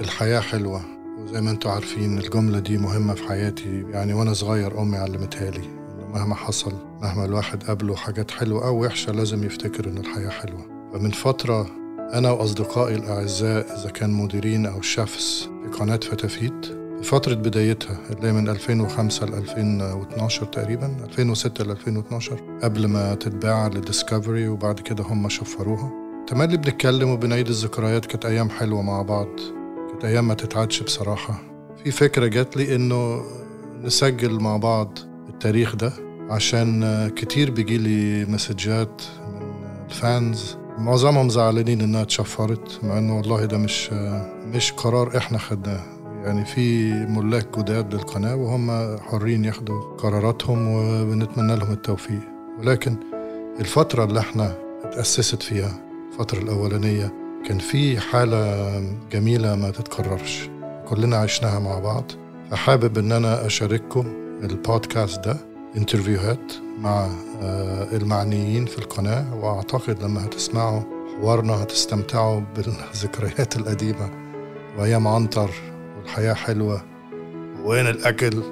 الحياة حلوة وزي ما أنتم عارفين الجملة دي مهمة في حياتي. يعني وأنا صغير أمي علمتها لي إنه مهما حصل مهما الواحد قابله حاجات حلوة أو وحشة لازم يفتكر إن الحياة حلوة. فمن فترة أنا وأصدقائي الأعزاء إذا كان مديرين أو شيفs في قناة فتافيت في فترة بدايتها اللي هي من 2005 ل 2012 تقريبا 2006 ل 2012 قبل ما تتباع لديسكفري وبعد كده هم شفروها. تملي بنتكلم وبنعيد الذكريات كانت أيام حلوة مع بعض. كانت أيام ما تتعدش بصراحة. في فكرة جات لي إنه نسجل مع بعض التاريخ ده عشان كتير بيجيلي مسجات من الفانز. معظمهم زعلانين إنها اتشفرت مع إنه والله ده مش مش قرار إحنا خدناه. يعني في ملاك جداد للقناة وهم حرين ياخدوا قراراتهم وبنتمنى لهم التوفيق. ولكن الفترة اللي إحنا اتأسست فيها الفترة الأولانية كان في حالة جميلة ما تتكررش. كلنا عشناها مع بعض. فحابب إن أنا أشارككم البودكاست ده انترفيوهات مع المعنيين في القناة. وأعتقد لما هتسمعوا حوارنا هتستمتعوا بالذكريات القديمة. وايام عنتر والحياة حلوة. وين الأكل؟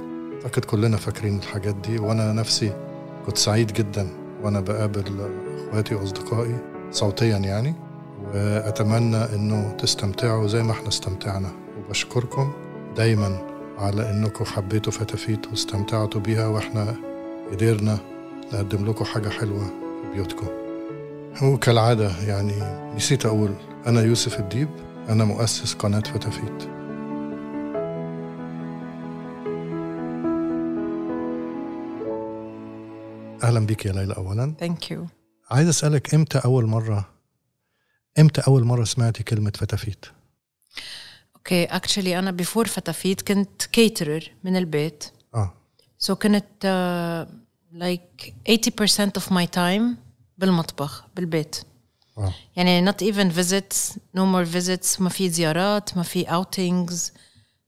أعتقد كلنا فاكرين الحاجات دي. وأنا نفسي كنت سعيد جدا وأنا بقابل إخواتي وأصدقائي صوتيا يعني. وأتمنى إنه تستمتعوا زي ما إحنا استمتعنا. وبشكركم دايما على إنكم حبيتوا فتافيت واستمتعتوا بيها وإحنا قدرنا نقدم لكم حاجة حلوة في بيوتكم. وكالعادة يعني نسيت أقول أنا يوسف الديب أنا مؤسس قناة فتافيت. أهلا بيك يا ليلى اولا. thank you عايز أسألك إمتى أول مرة إمتى أول مرة سمعتي كلمة فتافيت؟ okay actually أنا before فتافيت كنت caterer من البيت. آه. so so كنت like uh, like 80% of my time بالمطبخ بالبيت. آه. يعني not even visits no more visits ما في زيارات ما في outings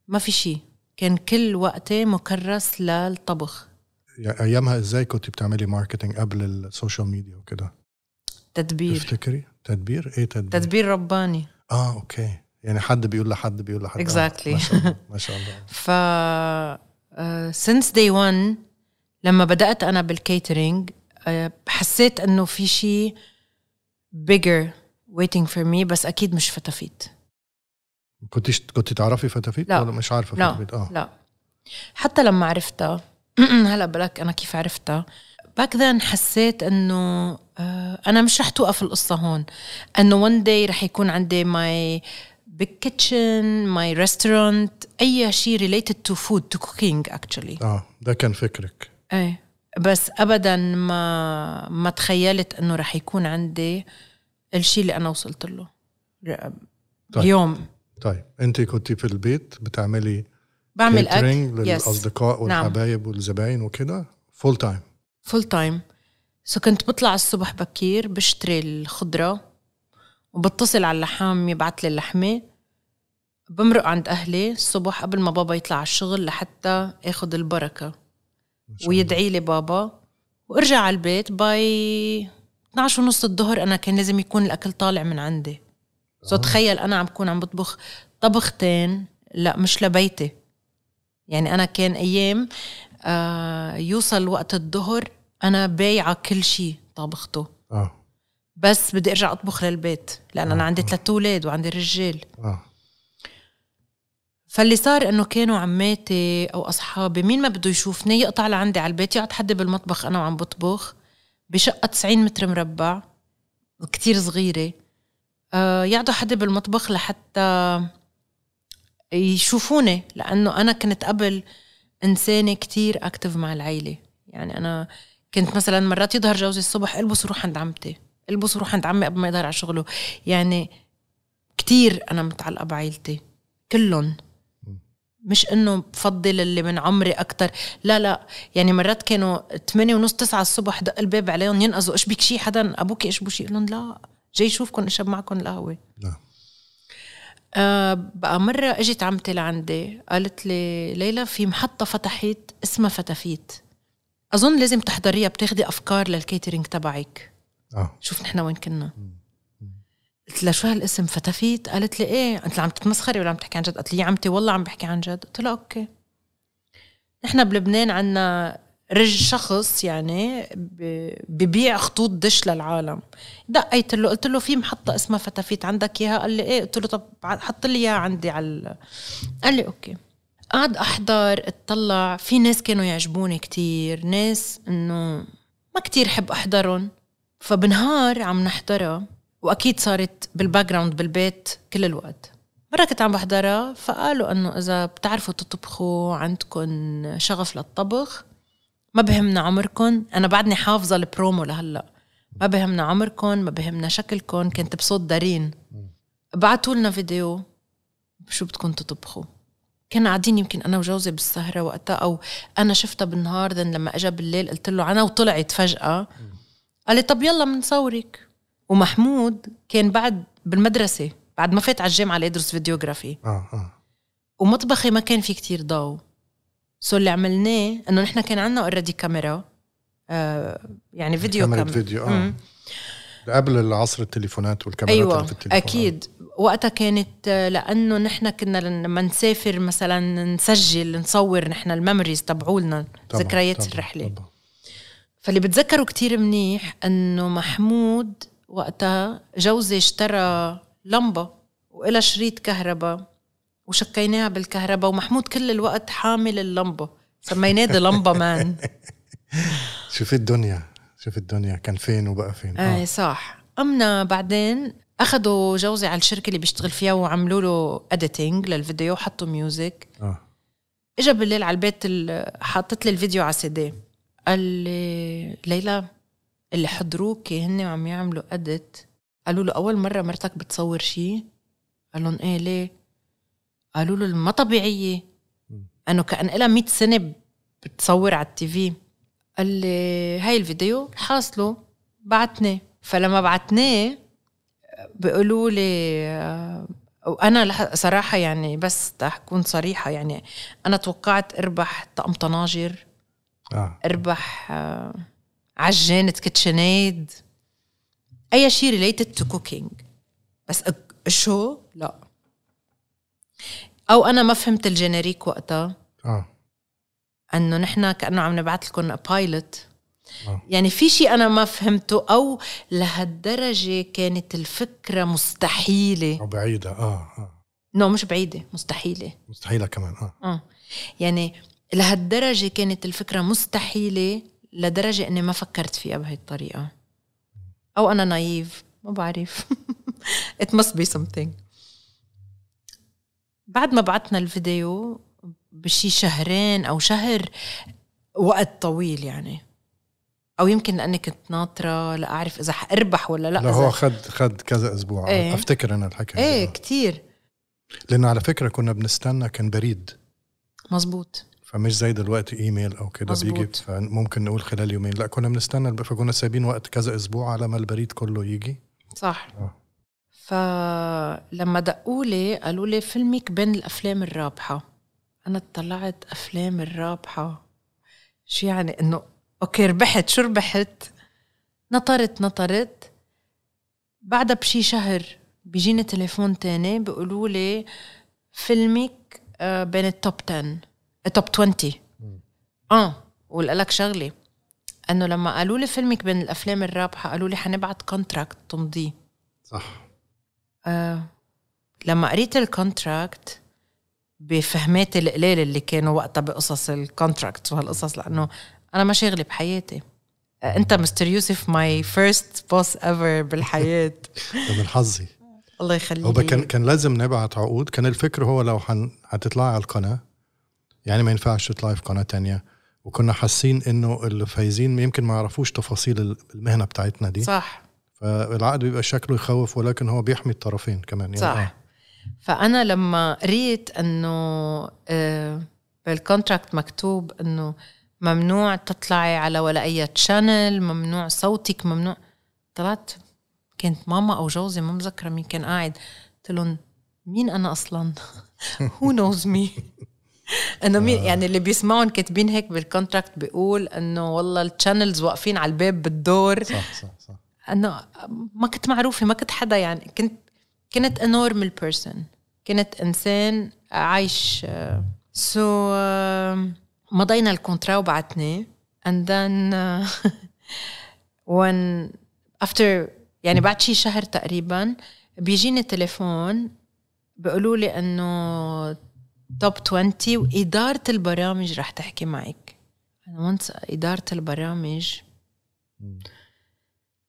ما في شيء. كان كل وقتي مكرس للطبخ. يعني أيامها إزاي كنت بتعملي marketing قبل ال social media وكده؟ تدبير. تفتكري؟ تدبير؟ إيه تدبير؟ تدبير رباني. آه okay. يعني حد بيقول لحد بيقول لحد. Exactly. آه. ما شاء الله ما شاء الله. ف since day one لما بدأت أنا بال catering uh, حسيت إنه في شيء bigger waiting for me بس أكيد مش فتافيت كنتيش كنت تعرفي فتافيت لا. ولا مش عارفة لا. فتافيت آه. لا. حتى لما عرفتها هلأ بقلك أنا كيف عرفتها. back then حسيت إنه uh, أنا مش رح توقف القصة هون. إنه one day رح يكون عندي my big kitchen my restaurant أي شيء related to food to cooking actually. آه ده كان فكرك. إيه. بس ابدا ما ما تخيلت إنه رح يكون عندي الشيء اللي أنا وصلت له. طيب. اليوم طيب. انت كنتي في البيت بتعملي بعمل أكل. للأصدقاء نعم. والحبايب والزباين وكده؟ full time full time so كنت بطلع الصبح بكير بشتري الخضرة وبتصل على اللحام يبعت لي اللحمة. بمرق عند أهلي الصبح قبل ما بابا يطلع على الشغل لحتى اخذ البركة. ويدعي لي بابا. وارجع على البيت by 12 ونص الظهر أنا كان لازم يكون الأكل طالع من عندي. so تخيل أنا عم بكون عم بطبخ طبختين لا مش لبيتي. يعني أنا كان أيام آه يوصل وقت الظهر أنا بايعة كل شيء طابخته. آه. بس بدي أرجع أطبخ للبيت لأن أنا عندي ثلاث أولاد وعندي رجال. آه. فاللي صار إنه كانوا عماتي أو أصحابي مين ما بده يشوفني يقطع لعندي على البيت يقعد حد بالمطبخ أنا وعم بطبخ بشقة 90 متر مربع كتير صغيرة. آه يقعدوا حد بالمطبخ لحتى يشوفوني لأنه أنا كنت قبل إنسانة كتير اكتف مع العيلة. يعني أنا كنت مثلا مرات يظهر جوزي الصبح البس وروح عند عمتي البس وروح عند عمي قبل ما يظهر على شغله. يعني كتير أنا متعلقة بعيلتي كلهم. مش إنه بفضل اللي من عمري أكتر. لا لا. يعني مرات كانوا 8 ونص 9 الصبح دق الباب عليهم ينقذوا. إيش بك شي حدا؟ أبوك إيش بوشي؟ لهم لا. جاي شوفكم أشرب معكم القهوة. نعم آه بقى مرة إجت عمتي لعندي قالت لي ليلى في محطة فتحت اسمها فتافيت. أظن لازم تحضريها بتاخدي أفكار لل catering تبعك. آه. شوف نحن وين كنا. قلت لها شو هالاسم؟ فتافيت قالت لي إيه. قلت لها عم تتمسخري ولا عم تحكي عن جد؟ قالت لي يا عمتي والله عم بحكي عن جد. قلت لها okay. نحن بلبنان عنا رج شخص يعني ببيع خطوط دش للعالم. دقيت له قلت له في محطة اسمها فتافيت عندك إياها؟ قال لي إيه. قلت له طب حط لي إياها عندي على قال لي okay. قعدت أحضر أطلع. في ناس كانوا يعجبوني كتير. ناس إنه ما كتير حب أحضرهم. فبنهار عم نحضرها وأكيد صارت بال background بالبيت كل الوقت. مرة كنت عم بحضرها فقالوا إنه إذا بتعرفوا تطبخوا عندكم شغف للطبخ. ما بهمنا عمركم أنا بعدني حافظة البرومو لهلأ. ما بهمنا عمركم ما بهمنا شكلكم كنت بصوت دارين بعتوا لنا فيديو. شو بدكم تطبخوا؟ كنا قاعدين يمكن أنا وجوزي بالسهرة وقتها أو أنا شفتها بالنهار then لما اجى بالليل قلت له أنا وطلعت فجأة. قال لي طب يلا بنصورك ومحمود كان بعد بالمدرسة بعد ما فات على الجامعة ليدرس videography. آه آه. ومطبخي ما كان في كتير ضوء. so اللي عملناه إنه نحن كان عندنا already كاميرا آه يعني فيديو كاميرا كاميرا فيديو آه. قبل العصر التليفونات والكاميرات أيوة اللي في التليفون أكيد. وقتها كانت آه، لأنه نحن كنا لما نسافر مثلا نسجل نصور نحن ال memories تبعولنا ذكريات طبعاً، الرحلة. طبعاً. فاللي بتذكره كتير منيح إنه محمود وقتها جوزي اشترى لمبة وإلها شريط كهرباء وشكيناها بالكهرباء ومحمود كل الوقت حامل اللمبة. سميناه the لمبة man شوف الدنيا. شوف الدنيا كان فين وبقى فين. إيه آه. صح. قمنا بعدين أخذوا جوزي على الشركة اللي بيشتغل فيها وعملوا له editing للفيديو وحطوا music آه. اجى بالليل على البيت ال- حطت لي الفيديو على سي دي. قال لي ليلى اللي حضروكي هن وعم يعملوا edit قالوا له أول مرة مرتك بتصور شيء قال لهم إيه ليه؟ قالوا له ما طبيعية. إنه كأن لها 100 سنة بتصور على ال TV. قال لي هاي الفيديو حاصله بعتناه. فلما بعتناه بيقولوا لي آه، وأنا صراحة يعني بس أكون صريحة يعني أنا توقعت أربح طقم طناجر آه. أربح آه، عجانة KitchenAid أي شيء related to cooking بس شو؟ لا. أو أنا ما فهمت ال generic وقتها. آه. انه نحن كأنه عم نبعث لكم pilot آه. يعني في شيء أنا ما فهمته أو لهالدرجة كانت الفكرة مستحيلة. أو بعيدة. آه آه. no مش بعيدة مستحيلة. مستحيلة كمان آه. آه. يعني لهالدرجة كانت الفكرة مستحيلة لدرجة إني ما فكرت فيها بهي الطريقة. أو أنا نايف ما بعرف. It must be something. بعد ما بعتنا الفيديو بشي شهرين أو شهر وقت طويل يعني. أو يمكن لأني كنت ناطرة لاعرف إذا حأربح ولا لا, لا هو خد خد كذا أسبوع. إيه. أفتكر أنا الحكاية إيه دي. كتير. لأنه على فكرة كنا بنستنى كان بريد. مزبوط فمش زي دلوقتي إيميل أو كده. بيجي فممكن نقول خلال يومين. لا كنا بنستنى فكنا سايبين وقت كذا أسبوع على ما البريد كله يجي. صح. آه. فلما دقوا لي قالوا لي فيلمك بين الأفلام الرابحة. أنا اطلعت أفلام الرابحة. شو يعني؟ إنه okay ربحت. شو ربحت؟ نطرت نطرت. بعدها بشي شهر بيجيني تليفون تاني بيقولوا لي فيلمك آه، بين ال top 10 ال top 20 آه ولك شغلة. إنه لما قالوا لي فيلمك بين الأفلام الرابحة قالوا لي حنبعت contract تمضيه. صح. آه لما قريت ال contract بفهماتي القليلة اللي كانوا وقتها بقصص ال contract وهالقصص لأنه أنا ما شاغلة بحياتي. آه أنت مستر يوسف my first boss ever بالحياة. من حظي الله يخليك. هو كان كان لازم نبعت عقود. كان الفكر هو لو حن هتطلعي على القناة يعني ما ينفعش تطلعي في قناة تانية. وكنا حاسين إنه اللي فايزين يمكن ما يعرفوش تفاصيل المهنة بتاعتنا دي. صح. فالعقد بيبقى شكله يخوف ولكن هو بيحمي الطرفين كمان. يعني صح. آه. فأنا لما قريت إنه آه، بال contract مكتوب إنه ممنوع تطلعي على ولا any channel ممنوع صوتك ممنوع. طلعت كانت ماما أو جوزي ما مذكرة مين كان قاعد. قلت لهم مين أنا أصلا؟ who knows me إنه مين يعني اللي بيسمعون كاتبين هيك بال contract بيقول إنه والله ال channels واقفين على الباب بالدور. صح صح صح. إنه ما كنت معروفة ما كنت حدا يعني كنت كنت a normal person. كنت إنسان عايش so, uh, مضينا ال contract وبعتناه. And then uh, one after يعني بعد شي شهر تقريبا بيجيني تليفون بيقولوا لي إنه top 20 وإدارة البرامج رح تحكي معك. أنا once إدارة البرامج.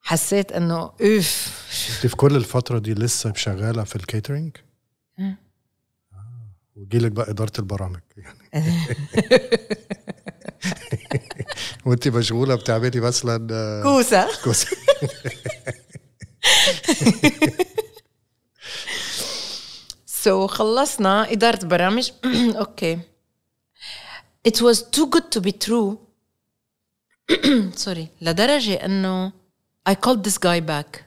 حسيت إنه أوف. انت في كل الفترة دي لسه شغالة في ال catering آه. وجيلك بقى إدارة البرامج. يعني وأنت مشغولة بتعملي مثلا آه، كوسة. كوسة. so, خلصنا إدارة برامج okay It was too good to be true. sorry لدرجة إنه I called this guy back.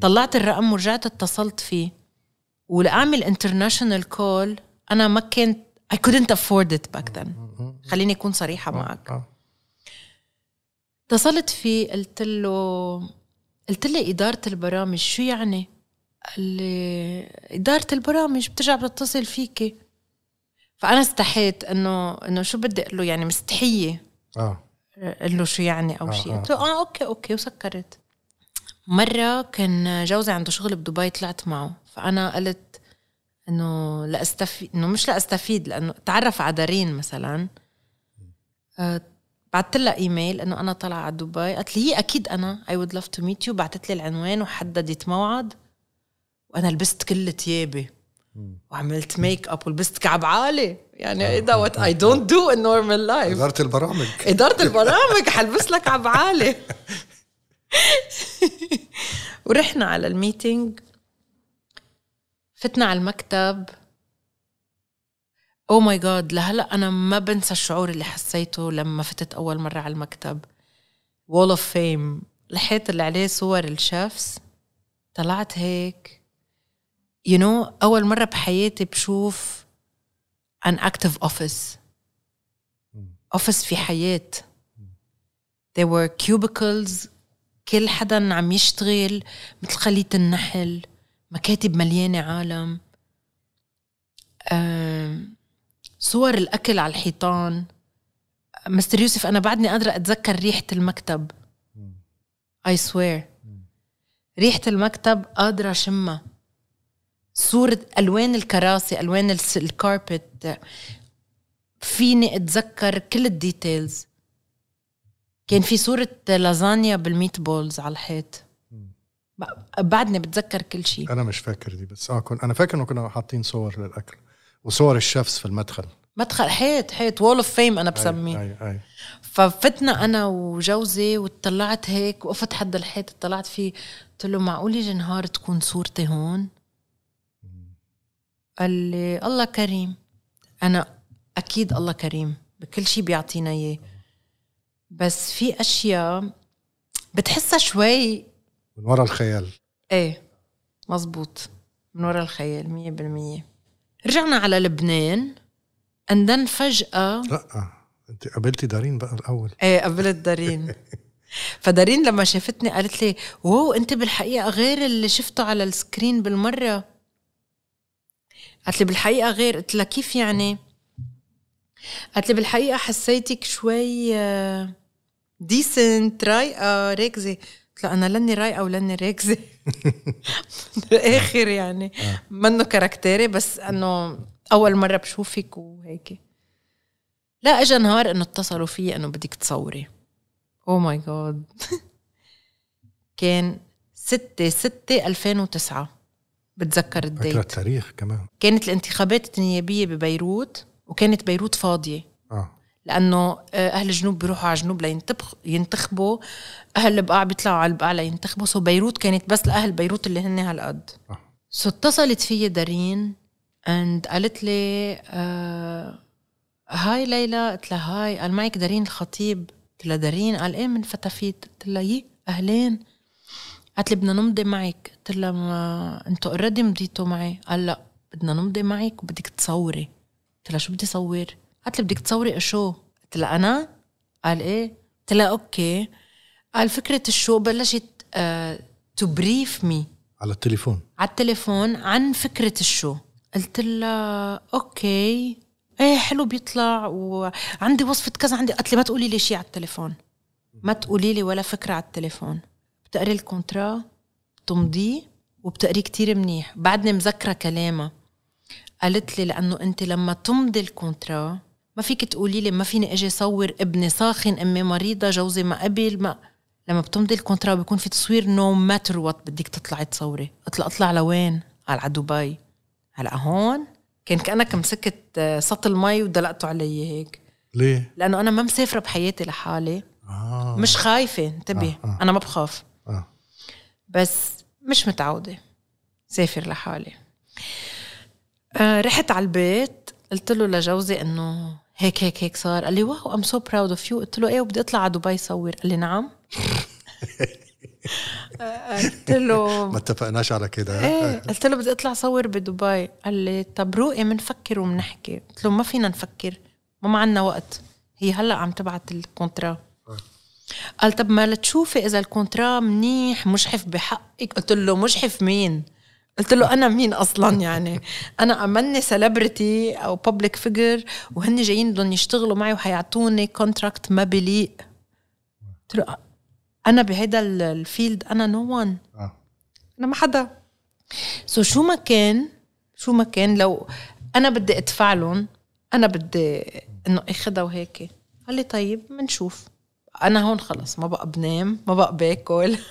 طلعت الرقم ورجعت اتصلت فيه. ولأعمل international call أنا ما كنت I couldn't afford it back then. خليني أكون صريحة معك. آه. اتصلت فيه قلت له قلت له إدارة البرامج شو يعني؟ قال لي إدارة البرامج بترجع بتتصل فيكي فأنا استحيت إنه إنه شو بدي أقول له؟ يعني مستحية. آه. قال له شو يعني أو آه، شيء آه. قلت له آه okay okay. وسكرت. مرة كان جوزي عنده شغل بدبي طلعت معه. فأنا قلت إنه لأستفيد إنه مش لأستفيد لأنه تعرف على دارين مثلا. آه، بعثت لها إيميل إنه أنا طالعة على دبي. قالت لي هي أكيد أنا I would love to meet you بعثت لي العنوان وحددت موعد. وأنا لبست كل ثيابي. وعملت ميك اب ولبست كعب عالي. يعني هيدا what I don't do in normal life إدارة البرامج. إدارة البرامج حلبس لك كعب عالي. ورحنا على ال meeting فتنا على المكتب. oh my God لهلا أنا ما بنسى الشعور اللي حسيته لما فتت أول مرة على المكتب. wall of fame الحيط اللي عليه صور ال chefs. طلعت هيك. you know, أول مرة بحياتي بشوف an active office. office في حياة. There were cubicles كل حدا عم يشتغل مثل خلية النحل مكاتب مليانة عالم. صور الأكل على الحيطان. مستر يوسف أنا بعدني قادرة أتذكر ريحة المكتب. I swear. ريحة المكتب قادرة شمها صورة ألوان الكراسي ألوان الكاربت فيني أتذكر كل الديتيلز كان في صورة لازانيا بال meatballs على الحيط. بعدني بتذكر كل شيء. أنا مش فاكر دي بس آه كنت أنا فاكر إنه كنا حاطين صور للأكل وصور الشيفs في المدخل. مدخل حيط حيط wall of fame أنا بسميه. أي أي ففتنا أنا وجوزي وطلعت هيك وقفت حد الحيط طلعت فيه. قلت له معقول يجي نهار تكون صورتي هون؟ قال لي الله كريم. أنا أكيد الله كريم بكل شيء بيعطينا إياه. بس في أشياء بتحسها شوي من ورا الخيال. إيه مزبوط من ورا الخيال مية بالمية. رجعنا على لبنان and then فجأة لا أنت قابلتي دارين بقى الأول. إيه قبلت دارين. فدارين لما شافتني قالت لي wow أنت بالحقيقة غير اللي شفته على ال screen بالمرة. قالت لي بالحقيقة غير. قلت لها كيف يعني؟ قالت لي بالحقيقة حسيتك شوي decent رايقه ركزه قلت لها أنا لاني رايقه ولاني ركزه بالآخر يعني. منه caractère ي بس إنه أول مرة بشوفك وهيك. لا اجى نهار إنه اتصلوا فيي إنه بدك تصوري. oh my God كان 6 6 2009 بتذكر فاكره ال date التاريخ كمان. كانت الانتخابات النيابيه ببيروت وكانت بيروت فاضية. لأنه آه، أهل الجنوب بيروحوا على الجنوب لينتبخ ينتخبوا. أهل البقاع بيطلعوا على البقاع لينتخبوا. so بيروت كانت بس لأهل بيروت اللي هن هالقد. آه. so اتصلت فيي دارين and قالت لي آه hi ليلى قلت لها hi قال معك دارين الخطيب؟ قلت لها دارين؟ قال إيه من فتافيت قلت لها يي أهلين. قالت لي بدنا نمضي معك. قلت لها ما أنتوا already مضيتوا معي. قال لا بدنا نمضي معك وبدك تصوري. قلت لها شو بدي صور؟ قالت لي بدك تصوري شو قلت لها أنا؟ قال إيه. قلت لها okay. قال فكرة ال show بلشت to brief me على التليفون. على التليفون عن فكرة ال show. قلت لها okay. إيه حلو بيطلع وعندي وصفة كذا عندي. قالت لي ما تقولي لي شيء على التليفون. ما تقولي لي ولا فكرة على التليفون. بتقري ال contrat بتمضيه وبتقريه كتير منيح. بعدني مذكرة كلامها. قالت لي لأنه أنت لما تمضي ال contrat ما فيك تقولي لي ما فيني أجي صور ابني ساخن أمي مريضة جوزي ما قبل ما لما بتمضي ال contrat بيكون في تصوير no matter what بدك تطلعي تصوري. اطلع أطلع لوين؟ على دبي. هلا هون؟ كان كأنك مسكت آه، سطل مي ودلقته علي هيك. ليه؟ لأنه أنا ما مسافرة بحياتي لحالي. آه. مش خايفة انتبه آه، آه. أنا ما بخاف. آه. بس مش متعودة سافر لحالي. آه رحت على البيت قلت له لجوزي إنه هيك هيك هيك صار. قال لي wow I'm so proud of you قلت له إيه وبدي أطلع على دبي صور قال لي نعم. قلت له ما اتفقناش على كده. إيه. قلت له بدي أطلع صور بدبي. قال لي طب روقي بنفكر وبنحكي قلت له ما فينا نفكر ما معنا وقت. هي هلأ عم تبعت ال contrat. قال طب ما لتشوفي إذا ال contrat منيح مجحف بحقك. قلت له مجحف مين؟ قلت له أنا مين أصلا يعني؟ أنا أماني celebrity أو public figure وهن جايين بدهم يشتغلوا معي وحيعطوني contract ما بليق قلت له أنا بهيدا ال- ال field أنا no one آه. أنا ما حدا. so شو ما كان شو ما كان لو أنا بدي أدفع لهم أنا بدي إنه أخدها وهيك. قال لي طيب بنشوف أنا هون خلص ما بقى بنام ما بقى باكل.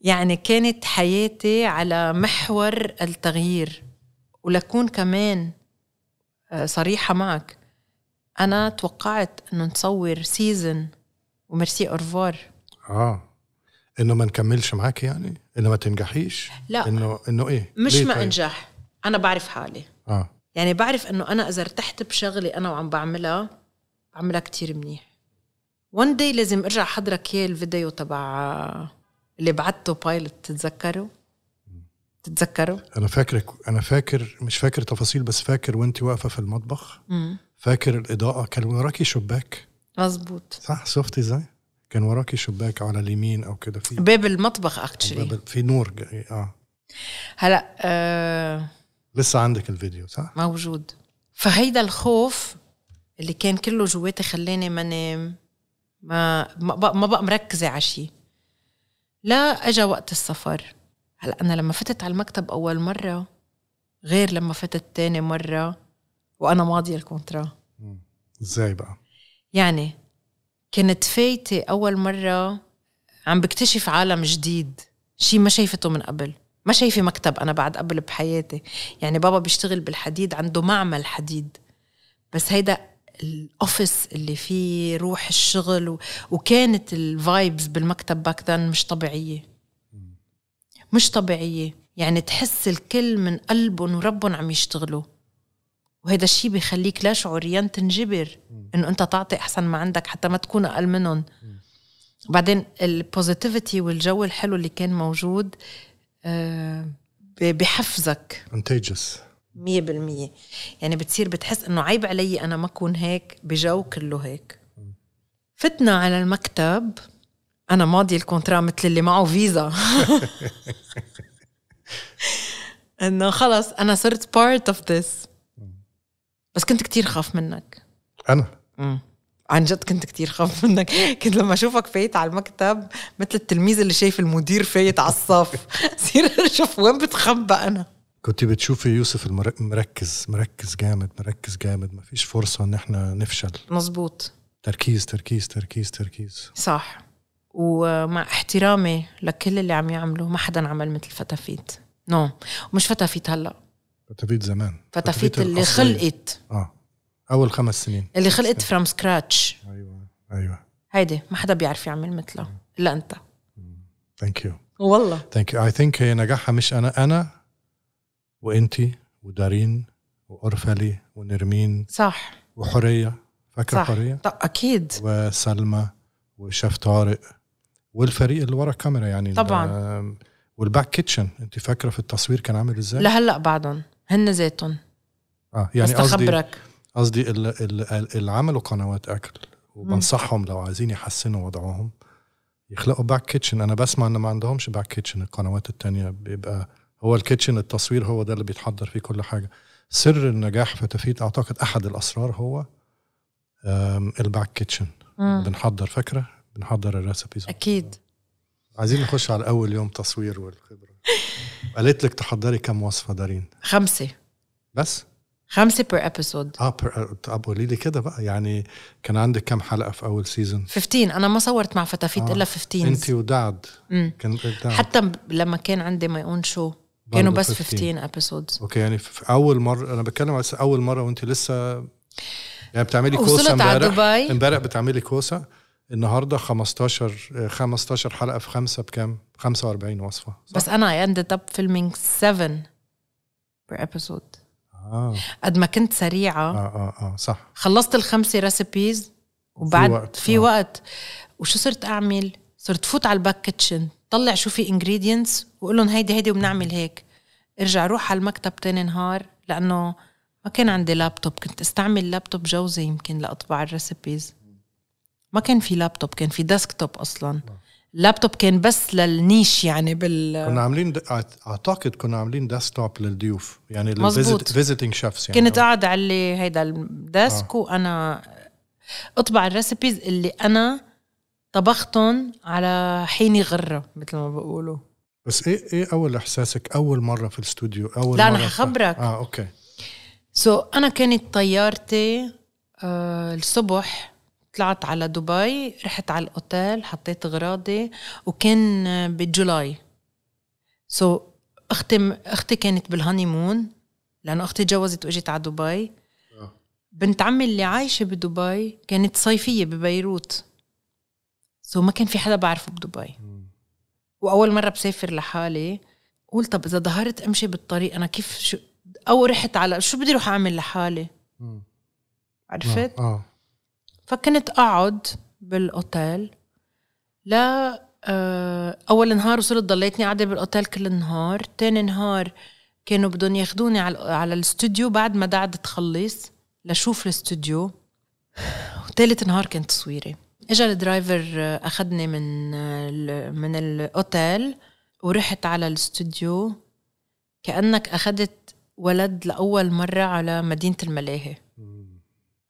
يعني كانت حياتي على محور التغيير. ولكون كمان آه، صريحة معك أنا توقعت إنه نصور season و merci au revoir آه. إنه ما نكملش معاك يعني؟ إنه ما تنجحيش؟ لا. إنه إنه إيه؟ مش ما طيب؟ أنجح. أنا بعرف حالي. آه. يعني بعرف إنه أنا إذا ارتحت بشغلي أنا وعم بعملها بعملها كتير منيح. one day لازم أرجع حضرك اياه الفيديو تبع اللي بعته pilot تتذكروا؟ تتذكروا؟ أنا فاكرك أنا فاكر مش فاكر تفاصيل بس فاكر وانت واقفة في المطبخ. امم فاكر الإضاءة كان وراكي شباك. مزبوط صح؟ شفتي إزاي؟ كان وراكي شباك على اليمين أو كده. في باب المطبخ اكشلي باب- في نور جاي آه. هلا آه لسه عندك الفيديو صح؟ موجود. فهيدا الخوف اللي كان كله جواتي خلاني ما نام ما ما بقى, ما بقى مركزة على شيء لا اجى وقت السفر. هلا أنا لما فتت على المكتب أول مرة غير لما فتت تاني مرة وأنا ماضية ال contrat. إزاي بقى؟ يعني كنت فايتة أول مرة عم بكتشف عالم جديد شي ما شايفته من قبل. ما شايفة مكتب أنا بعد قبل بحياتي. يعني بابا بيشتغل بالحديد عنده معمل حديد. بس هيدا ال office اللي فيه روح الشغل و... وكانت ال vibes بالمكتب back then مش طبيعية. مش طبيعية. يعني تحس الكل من قلبهم وربهم عم يشتغلوا. وهذا الشيء بيخليك لا شعوريا تنجبر إنه أنت تعطي أحسن ما عندك حتى ما تكون أقل منهم. بعدين ال positivity والجو الحلو اللي كان موجود آه، بحفزك. Contagious. مية بالمية. يعني بتصير بتحس إنه عيب علي أنا ما أكون هيك بجو كله هيك. فتنا على المكتب أنا ماضي ال contract مثل اللي معه فيزا. إنه خلص أنا صرت part of this بس كنت كتير خاف منك. أنا؟ عن جد كنت كتير خاف منك. كنت لما أشوفك فايت على المكتب مثل التلميذ اللي شايف المدير فايت على الصف. صير أشوف وين بتخبى أنا. كنت بتشوفي يوسف مركز مركز جامد مركز جامد. ما فيش فرصة إن إحنا نفشل. مزبوط تركيز تركيز تركيز تركيز. صح. ومع احترامي لكل اللي عم يعملوا ما حدا عمل مثل فتافيت no. ومش فتافيت هلأ. فتافيت زمان. فتافيت اللي الأصلية. خلقت. آه. أول خمس سنين. اللي خلقت from scratch أيوه أيوه. هيدي ما حدا بيعرف يعمل مثلها. إلا أنت. thank you والله. thank you I think هي نجاحها مش أنا أنا وإنتي ودارين وأرفلي ونرمين صح. وحورية. فاكرة صح. حورية؟ طب أكيد. وسلمى وشيف طارق والفريق اللي ورا الكاميرا يعني طبعاً. ال- وال back kitchen انت فاكرة في التصوير كان عامل إزاي؟ لهلا بعدهم. هن ذاتهم آه يعني قصدي قصدي ال- ال- اللي عملوا قنوات أكل. وبنصحهم لو عايزين يحسنوا وضعهم يخلقوا back kitchen أنا بسمع إن ما عندهمش back kitchen القنوات التانية بيبقى هو ال kitchen التصوير هو ده اللي بيتحضر فيه كل حاجة. سر النجاح في فتافيت أعتقد أحد الأسرار هو ال back kitchen. بنحضر فكرة بنحضر ال recipes أكيد. عايزين نخش على أول يوم تصوير والخبرة. قالت لك تحضري كم وصفة دارين؟ خمسة. بس؟ خمسة per episode آه بر... طب قولي لي كده بقى يعني كان عندك كم حلقة في أول season 15 أنا ما صورت مع فتافيت آه. إلا 15 انت ودعد. مم. كان دعد. حتى لما كان عندي my own show كانوا بس 15. 15 episodes okay يعني في أول مرة أنا بتكلم على أول مرة وأنت لسه يعني بتعملي كوسة امبارح. دبي. امبارح بتعملي كوسة. النهارده 15 آه، 15 حلقة في خمسة بكام؟ 45 وصفة صح؟ بس أنا I ended up filming 7 per episode آه. قد ما كنت سريعة. آه آه, آه صح. خلصت الخمسة recipes وبعد وقت، في آه. وقت. وشو صرت أعمل؟ صرت فوت على ال back kitchen طلع شو في ingredients واقول لهم هيدي هيدي وبنعمل هيك. ارجع روح على المكتب تاني نهار لأنه ما كان عندي لابتوب كنت استعمل لابتوب جوزي يمكن لأطبع ال recipes ما كان في لابتوب كان في desktop أصلا. اللابتوب كان بس للنيش يعني بال كنا عاملين د- أعتقد كنا عاملين desktop للضيوف يعني مزبوط. visiting chefs يعني. كنت قاعدة على هيدا ال desk آه. وأنا أطبع ال recipes اللي أنا طبختهم على حين غرة مثل ما بقولوا. بس إيه إيه أول إحساسك؟ أول مرة في الاستوديو؟ أول لا، مرة أنا حخبرك. آه okay. so so, أنا كانت طيارتي آه الصبح طلعت على دبي رحت على الأوتيل حطيت غراضي وكان بجولاي. so so, أختي أختي كانت بال honeymoon لأنه أختي تجوزت وإجت على دبي. آه. بنت عمي اللي عايشة بدبي كانت صيفية ببيروت. سو so, ما كان في حدا بعرفه بدبي. وأول مرة بسافر لحالي قلت طب إذا ظهرت أمشي بالطريق أنا كيف شو أو رحت على شو بدي أروح أعمل لحالي؟ مم. عرفت؟ آه. فكنت أقعد بالأوتيل. لا آه، أول نهار وصلت ضليتني قاعدة بالأوتيل كل النهار. تاني نهار كانوا بدهم ياخدوني على على الاستوديو بعد ما دعد تخلص لشوف الاستوديو. وثالث نهار كان تصويري اجى ال driver آه، أخذني من آه، ال- من الأوتيل ورحت على الاستوديو كأنك أخذت ولد لأول مرة على مدينة الملاهي.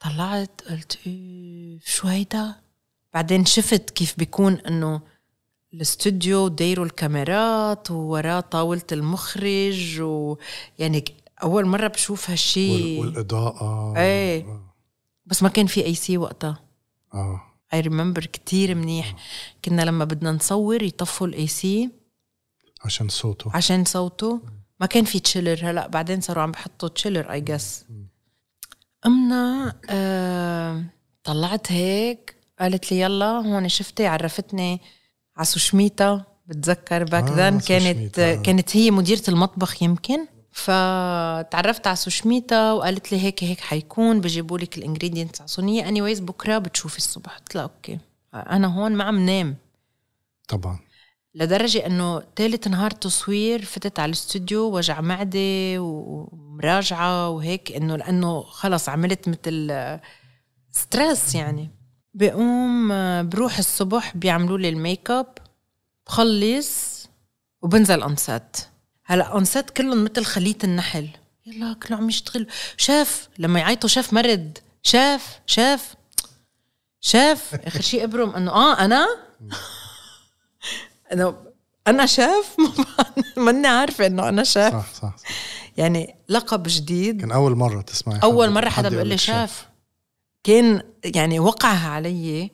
طلعت قلت إيه شو هيدا؟ بعدين شفت كيف بيكون إنه الاستوديو دايروا الكاميرات ووراه طاولة المخرج ويعني أول مرة بشوف هالشي. وال- والإضاءة. إيه. آه. بس ما كان في AC وقتها. آه. I remember كتير منيح. كنا لما بدنا نصور يطفوا ال AC عشان صوته. عشان صوته. ما كان في chiller هلأ بعدين صاروا عم بحطوا chiller I guess أمنا آه طلعت هيك قالت لي يلا هون شفتي عرفتني على سوشميتا بتذكر back آه، then كانت سوشميتا. كانت هي مديرة المطبخ يمكن. فتعرفت على سوشميتا وقالت لي هيك هيك حيكون بجيبوا لك ال ingredients على صينية. anyways بكرة بتشوفي الصبح. قلت لها okay. أنا هون ما عم نام. طبعا. لدرجة إنه ثالث نهار تصوير فتت على الاستوديو وجع معدة ومراجعة وهيك إنه لأنه خلص عملت مثل stress يعني. بقوم بروح الصبح بيعملوا لي الميك اب بخلص وبنزل on set هلا on set كلهم مثل خلية النحل. يلا كلهم عم يشتغلوا شاف لما يعيطوا شاف مرد شاف شاف شاف. آخر شيء ابرم إنه آه أنا؟ إنه أنا شاف؟ ماني عارفة إنه أنا شاف. صح صح, صح. يعني لقب جديد. كان أول مرة تسمعي أول مرة حد حدا يقول بيقول لي لك شاف. كان يعني وقعها علي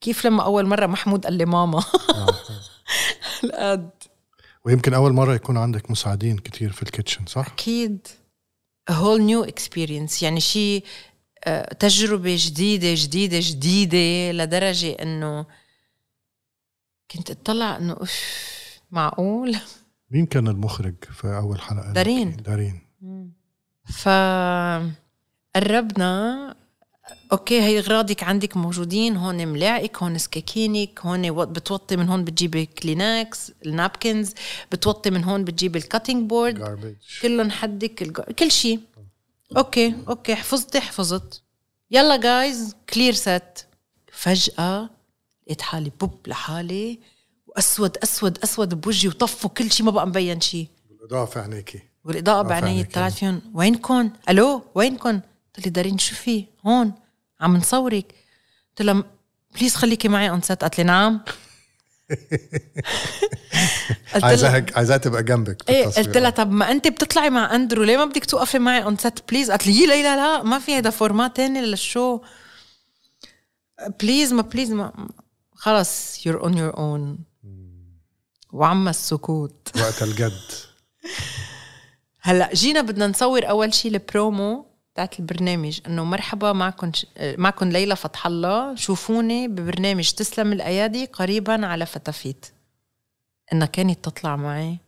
كيف لما أول مرة محمود قال لي ماما. آه. ويمكن أول مرة يكون عندك مساعدين كتير في ال kitchen صح؟ أكيد. A whole new experience. يعني شيء آه، تجربة جديدة جديدة جديدة لدرجة إنه كنت أطلع إنه أف معقول؟ مين كان المخرج في أول حلقة؟ دارين. دارين. ف قربنا okay هي أغراضك عندك موجودين هون ملاعقك هون سكاكينك هون بتوطي من هون بتجيبي كلينكس ال napkins بتوطي من هون بتجيبي ال cutting board garbage. كلهم حدك. كل شيء okay okay حفظتي حفظت. يلا guys clear set فجأة لقيت حالي بوب لحالي وأسود أسود أسود بوجهي وطفوا كل شيء ما بقى مبين شيء بالاضاءه في عينيكي والاضاءه بعيني طلعت. فيهم. وينكم ألو؟ وينكم قلت لي دارين شو في؟ هون عم نصورك. قلت لها please خليكي معي on set قالت لي نعم. عايزاها عايزاها تبقى جنبك إيه. قلت لها طب ما أنت بتطلعي مع أندرو ليه ما بدك توقفي معي on set please قالت لي ليلى لا ما في هذا format تاني لل show. please ما please ما خلص you're on your own. وعم السكوت. وقت الجد. هلأ جينا بدنا نصور أول شيء البرومو. تاعت البرنامج. إنه مرحبا معكم معكم ليلى فتح الله. شوفوني ببرنامج تسلم الأيادي قريبا على فتافيت. انها كانت تطلع معي.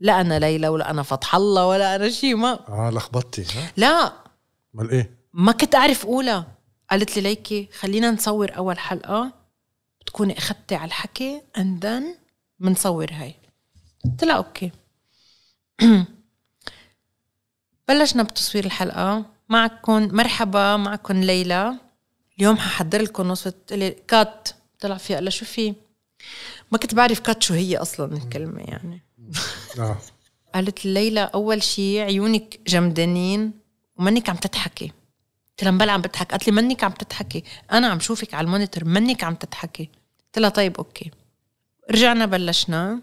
لا أنا ليلى ولا أنا فتح الله ولا أنا شيء ما آه لخبطتي ها؟ لا. أمال إيه؟ ما كنت أعرف أولى. قالت لي ليكي خلينا نصور أول حلقة. بتكوني أخذتي على الحكي and then بنصور هاي. قلت لها okay. بلشنا بتصوير الحلقة. معكم مرحبا معكم ليلى. اليوم ححضر لكم لي cut. طلع فيها قال شو في؟ ما كنت بعرف cut شو هي أصلا الكلمة يعني. آه. قالت لي ليلى أول شيء عيونك جمدانين ومنك عم تضحكي. قلت لها بلا عم بضحك. قالت لي منك عم تضحكي. أنا عم شوفك على ال monitor منك عم تضحكي. قلت لها طيب okay. رجعنا بلشنا.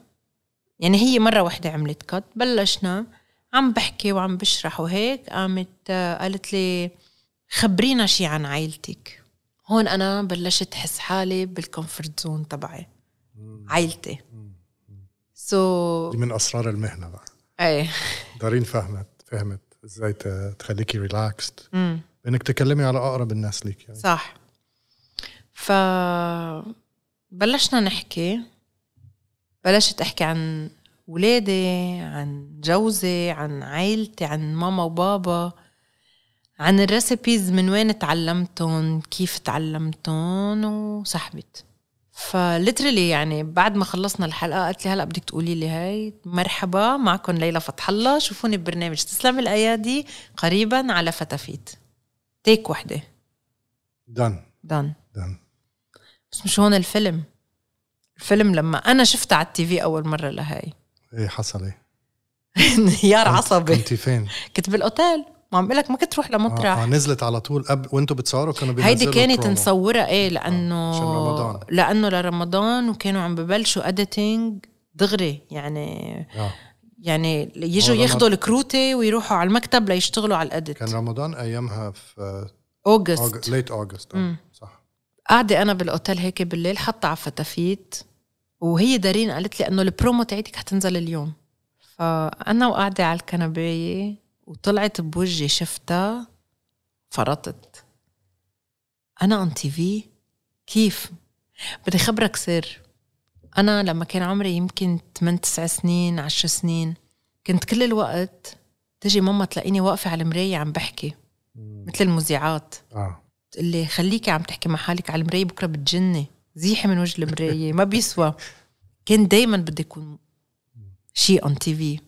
يعني هي مرة واحدة عملت cut. بلشنا. عم بحكي وعم بشرح وهيك قامت آه، قالت لي خبرينا شي عن عائلتك. هون أنا بلشت أحس حالي بال comfort zone تبعي عائلتي. so دي من أسرار المهنة بقى. إيه. دارين فهمت فهمت إزاي تخليكي relaxed امم إنك تكلمي على أقرب الناس ليك يعني. صح. ف بلشنا نحكي بلشت أحكي عن ولادي عن جوزي عن عائلتي عن ماما وبابا عن ال recipes من وين تعلمتهم كيف تعلمتهم وسحبت ف literally يعني بعد ما خلصنا الحلقة قالت لي هلا بدك تقولي لي هاي. مرحبا معكم ليلى فتح الله. شوفوني ببرنامج تسلم الأيادي قريبا على فتافيت تيك وحدة. done done done بس مش هون الفيلم. الفيلم لما أنا شفته على ال TV أول مرة لهاي. إيه حصل إيه؟ انهيار عصبي. كنتي فين؟ كنت بالأوتيل. ما عم بقول لك ما كنت روح آه, لمطرح آه نزلت على طول قبل وأنتوا بتصوروا كانوا بينزلوا هيدي كانت. نصورها إيه لأنه عشان رمضان. لأنه لرمضان وكانوا عم ببلشوا editing دغري. يعني آه. يعني يجوا ياخذوا الكروتي ويروحوا على المكتب ليشتغلوا على ال edit كان رمضان أيامها في August late August. صح. قاعدة أنا بالأوتيل هيك بالليل حاطة على فتافيت وهي دارين قالت لي إنه البرومو تاعتك حتنزل اليوم. فأنا وقاعدة على الكنباية وطلعت بوجهي شفتها فرطت. أنا أون تي في كيف؟ بدي خبرك سر. أنا لما كان عمري يمكن 8 9 سنين 10 سنين كنت كل الوقت تجي ماما تلاقيني واقفة على المراية عم بحكي. مثل المذيعات. آه. تقول لي خليكي عم تحكي مع حالك على المراية بكرة بتجني زيحي من وجه المراية ما بيسوى. كان دايما بدي يكون شيء on TV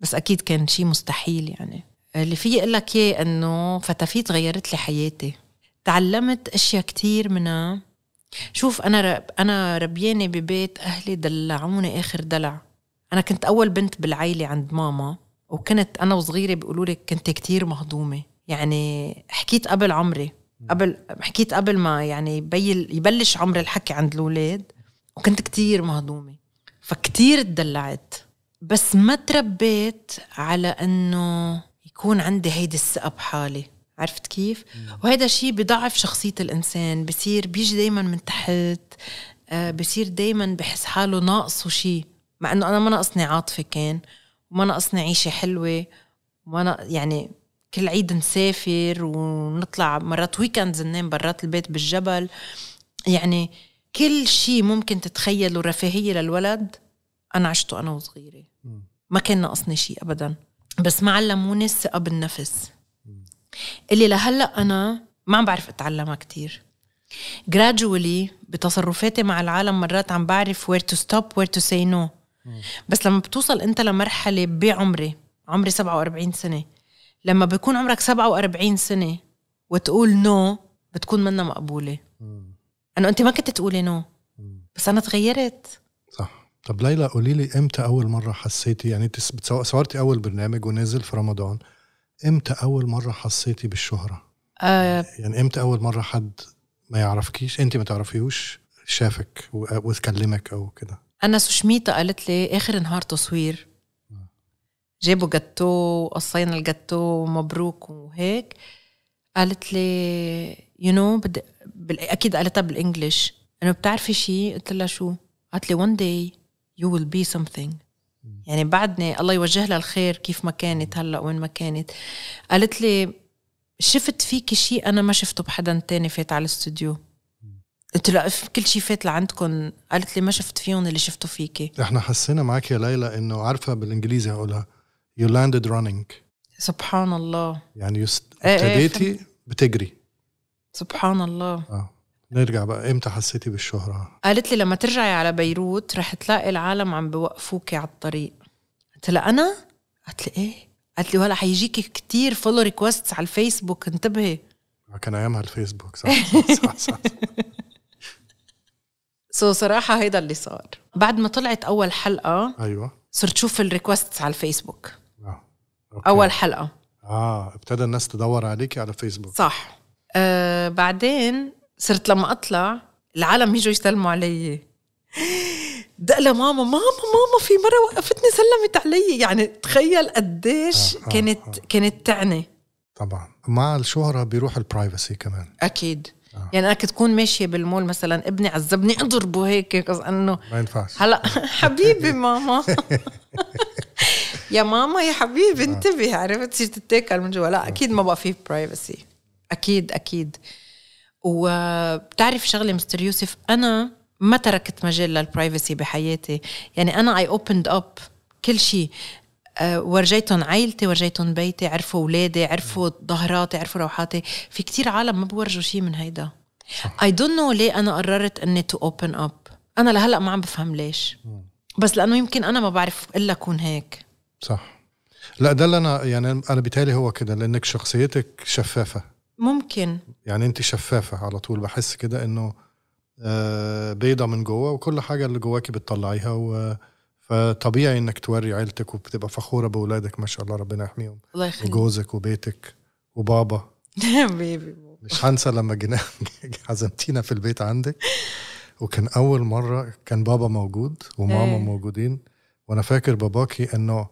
بس أكيد كان شيء مستحيل يعني. اللي فيي أقول لك إياه إنه فتافيت غيرت لي حياتي. تعلمت أشياء كتير منها. شوف أنا رب أنا ربيانة ببيت أهلي دلعوني آخر دلع. أنا كنت أول بنت بالعيلة عند ماما وكنت أنا وصغيرة بيقولوا لي كنت كتير مهضومة. يعني حكيت قبل عمري. قبل حكيت قبل ما يعني يبلش عمر الحكي عند الاولاد وكنت كتير مهضومة. فكتير تدلعت بس ما تربيت على إنه يكون عندي هيدي الثقة بحالي. عرفت كيف؟ وهذا شيء بضعف شخصية الإنسان. بصير بيجي دايما من تحت آه، بصير دايما بحس حاله ناقصه شيء مع إنه أنا ما ناقصني عاطفة كان وما ناقصني عيشة حلوة وما يعني كل عيد نسافر ونطلع مرات ويكندز ننام برات البيت بالجبل. يعني كل شيء ممكن تتخيله رفاهية للولد أنا عشته أنا وصغيرة. ما كان ناقصني شيء ابدا. بس ما علموني الثقه بالنفس اللي لهلأ أنا ما عم بعرف أتعلمها كتير. Gradually بتصرفاتي مع العالم مرات عم بعرف where to stop where to say no. بس لما بتوصل أنت لمرحلة بعمري عمري 47 سنة لما بيكون عمرك 47 سنة وتقول no بتكون منا مقبولة. أنه أنت ما كنت تقولي no بس أنا تغيرت. صح. طب ليلى قولي لي إمتى أول مرة حسيتي؟ يعني أنت صورتي أول برنامج ونزل في رمضان. إمتى أول مرة حسيتي بالشهرة؟ آه. يعني إمتى أول مرة حد ما يعرفكيش؟ أنت ما تعرفيهوش شافك و- وتكلمك أو كده. أنا سوشميتا قالت لي آخر نهار تصوير. جابوا جاتو وقصينا الجاتو مبروك وهيك. قالت لي you know بدي. أكيد قالتها بال English انه بتعرفي شيء قلت لها شو؟ قالت لي one day you will be something. يعني بعدني الله يوجه لها الخير كيف ما كانت هلأ وين ما كانت. قالت لي شفت فيكي شيء أنا ما شفته بحدا تاني فات على الاستوديو. قلت لها "إف كل شيء فات لعندكم قالت لي ما شفت فيهم اللي شفته فيكي. إحنا حسينا معك يا ليلى إنه عارفة بالإنجليزي هقولها you landed running. سبحان الله يعني. إيه إيه، ابتديتي بتجري. سبحان الله آه. نرجع بقى. إمتى حسيتي بالشهرة؟ قالت لي لما ترجعي على بيروت رح تلاقي العالم عم بوقفوكي على الطريق. قلت لها أنا؟ قالت لي إيه؟ قالت لي ولا حيجيكي كتير follow request على الفيسبوك انتبهي. كان أيامها الفيسبوك صح. صح صح, صح. So صراحة هيدا اللي صار. بعد ما طلعت أول حلقة أيوه. صرت شوف ال requests على الفيسبوك. آه. Okay. أول حلقة. آه ابتدى الناس تدور عليكي على فيسبوك. صح. آه بعدين صرت لما أطلع العالم يجوا يسلموا علي. دق لماما ماما ماما في مرة وقفتني سلمت علي. يعني تخيل قديش آه، آه، كانت آه. كانت تعني. طبعا. مع الشهرة بيروح ال privacy كمان. أكيد. آه. يعني أنا كنت تكون ماشية بالمول مثلا ابني عذبني أضربه هيك قص إنه ما ينفعش. هلا حبيبي ماما. يا ماما يا حبيبي انتبه عرفت؟ تصير تتاكل من جوا. لا أكيد ما بقى في privacy أكيد أكيد. وبتعرف شغلة مستر يوسف؟ أنا ما تركت مجال لل privacy بحياتي. يعني أنا I opened up كل شيء. أه ورجيتهم عائلتي ورجيتهم بيتي عرفوا أولادي عرفوا ظهراتي عرفوا روحاتي. في كتير عالم ما بورجوا شيء من هيدا. I don't know ليه أنا قررت إني to open up أنا لهلأ ما عم بفهم ليش. بس لأنه يمكن أنا ما بعرف إلا أكون هيك. صح. لا ده اللي أنا يعني أنا بيتهيألي هو كده لأنك شخصيتك شفافة. ممكن. يعني أنت شفافة على طول بحس كده إنه آه، بيضة من جوه وكل حاجة اللي جواكي بتطلعيها و فطبيعي إنك توري عيلتك وبتبقى فخورة بأولادك ما شاء الله ربنا يحميهم. الله يخليك. وجوزك وبيتك وبابا. بيبي. مش هنسى لما جينا عزمتينا في البيت عندك. وكان أول مرة كان بابا موجود وماما إيه. موجودين. وأنا فاكر باباكي إنه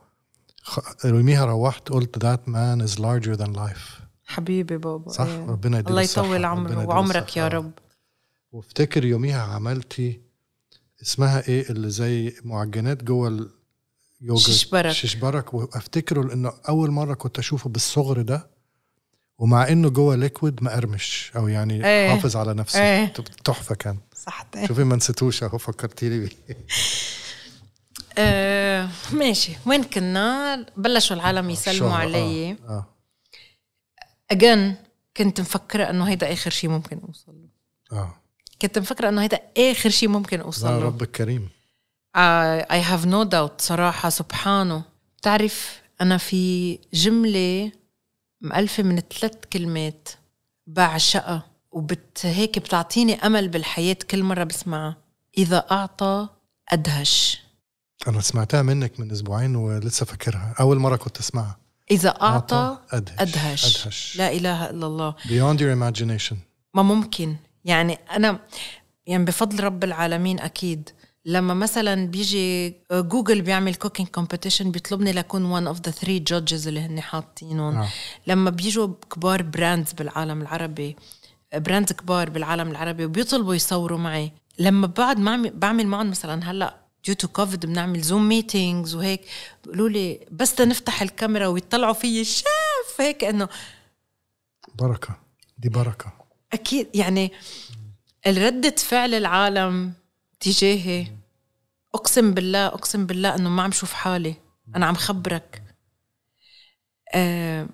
يوميها روحت قلت that man is larger than life حبيبي بابا صح إيه. ربنا يديله الله يطول عمره وعمرك. يا رب وافتكر يوميها عملتي اسمها إيه اللي زي معجنات جوه اليوجرت ششبرك. ششبرك وافتكره لأنه أول مرة كنت أشوفه بالصغر ده ومع إنه جوه ليكويد مقرمش أو يعني إيه. حافظ على نفسه إيه. تحفة كان صح شوفي ما نسيتوش أهو فكرتيني بيه آه ماشي. وين كنا؟ بلشوا العالم يسلموا الشهرة، علي. آه, آه. اجن كنت مفكرة إنه هيدا آخر شيء ممكن أوصل له. آه. كنت مفكرة إنه هيدا آخر شيء ممكن أوصل له. ربك كريم I have no doubt صراحة سبحانه. بتعرف أنا في جملة مألفة من ثلاث كلمات بعشقها وبت هيك بتعطيني أمل بالحياة كل مرة بسمعها. إذا أعطى أدهش. أنا سمعتها منك من أسبوعين ولسه فاكرها. أول مرة كنت أسمعها. إذا أعطى أدهش. أدهش. أدهش. لا إله إلا الله. Beyond your imagination. ما ممكن. يعني أنا يعني بفضل رب العالمين أكيد. لما مثلا بيجي جوجل بيعمل cooking competition بيطلبني لكون one of the three judges اللي هن حاطينهم. آه. لما بيجوا كبار brands بالعالم العربي brands كبار بالعالم العربي وبيطلبوا يصوروا معي. لما بعد ما بعمل معهم مثلا هلأ due to COVID بنعمل Zoom meetings وهيك. بيقولوا لي بس تنفتح الكاميرا ويطلعوا فيي. شيف هيك إنه بركة. دي بركة. أكيد. يعني ردة فعل العالم تجاهي. أقسم بالله أقسم بالله إنه ما عم شوف حالي. أنا عم خبرك. آه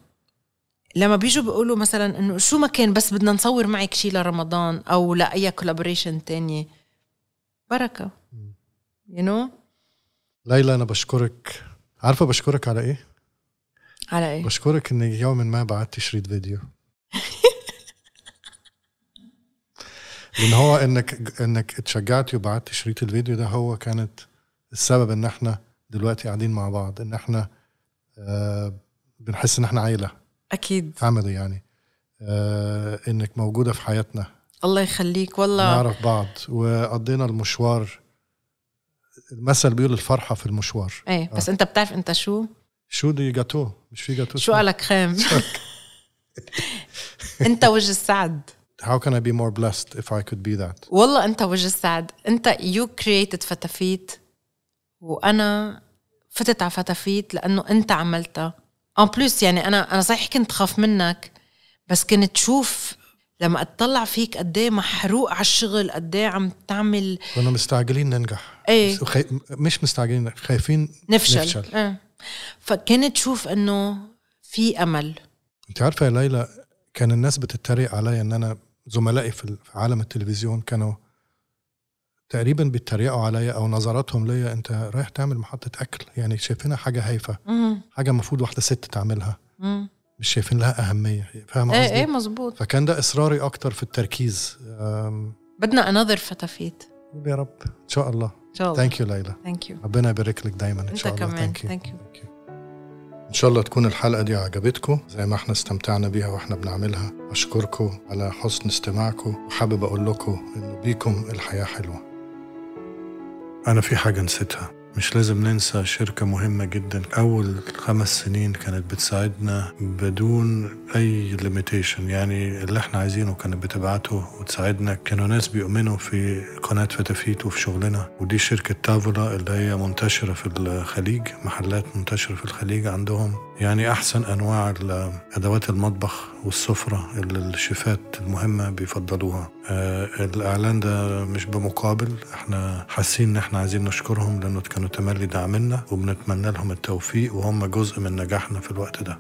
لما بيجوا بيقولوا مثلا إنه شو ما كان بس بدنا نصور معك شيء لرمضان أو لأي collaboration تانية. بركة. you you know? ليلى أنا بشكرك. عارفة بشكرك على إيه؟ على إيه؟ بشكرك إنك يوما ما بعتي شريط فيديو. لأن هو إنك إنك اتشجعتي وبعت شريط الفيديو ده هو كانت السبب إن إحنا دلوقتي قاعدين مع بعض إن إحنا آه بنحس إن إحنا عيلة. أكيد. فاميلي يعني. آه إنك موجودة في حياتنا. الله يخليك والله. نعرف بعض. وقضينا المشوار المثل بيقول الفرحة في المشوار. إيه بس أنت بتعرف أنت شو؟ شو دي جاتو؟ مش في جاتو شو قالك خام؟ أنت وجه السعد. How can I be more blessed if I could be that? والله أنت وجه السعد. أنت يو كرييتد فتافيت وأنا فتت على فتافيت لأنه أنت عملتها. ان بلس يعني أنا أنا صحيح كنت خاف منك بس كنت تشوف لما اطلع فيك قد إيه محروق على الشغل قد إيه عم تعمل كنا مستعجلين ننجح إيه خي... مش مستعجلين خايفين نفشل, نفشل. آه. فكنت تشوف إنه في أمل أنت عارفة يا ليلى كان الناس بتتريق عليا إن أنا زملائي في عالم التلفزيون كانوا تقريبا بيتريقوا عليا أو نظراتهم ليا أنت رايح تعمل محطة أكل يعني شايفينها حاجة هايفة. حاجة المفروض واحدة ست تعملها. مش شايفين لها أهمية. فاهمه إيه قصدي؟ إيه مزبوط فكان ده إصراري أكتر في التركيز. بدنا another فتافيت. يا رب. إن شاء الله. إن شاء الله. Thank you ليلى. Thank you ربنا يبارك لك دايما إن شاء الله. كمان. Thank you. Thank you Thank you. إن شاء الله تكون الحلقة دي عجبتكم. زي ما إحنا استمتعنا بيها وإحنا بنعملها. أشكركم على حسن استماعكم. وحابب أقول لكم إنه بيكم الحياة حلوة. أنا في حاجة نسيتها. مش لازم ننسى شركة مهمة جدا. أول خمس سنين كانت بتساعدنا بدون أي limitation يعني اللي إحنا عايزينه كانت بتبعته وتساعدنا. كانوا ناس بيؤمنوا في قناة فتافيت وفي شغلنا. ودي شركة تافولا اللي هي منتشرة في الخليج محلات منتشرة في الخليج عندهم. يعني أحسن أنواع أدوات المطبخ والسفرة اللي الشيفات المهمة بيفضلوها. آه الإعلان ده مش بمقابل إحنا حاسين إن إحنا عايزين نشكرهم لأنه كانوا تملي داعمنا وبنتمنى لهم التوفيق وهم جزء من نجاحنا في الوقت ده.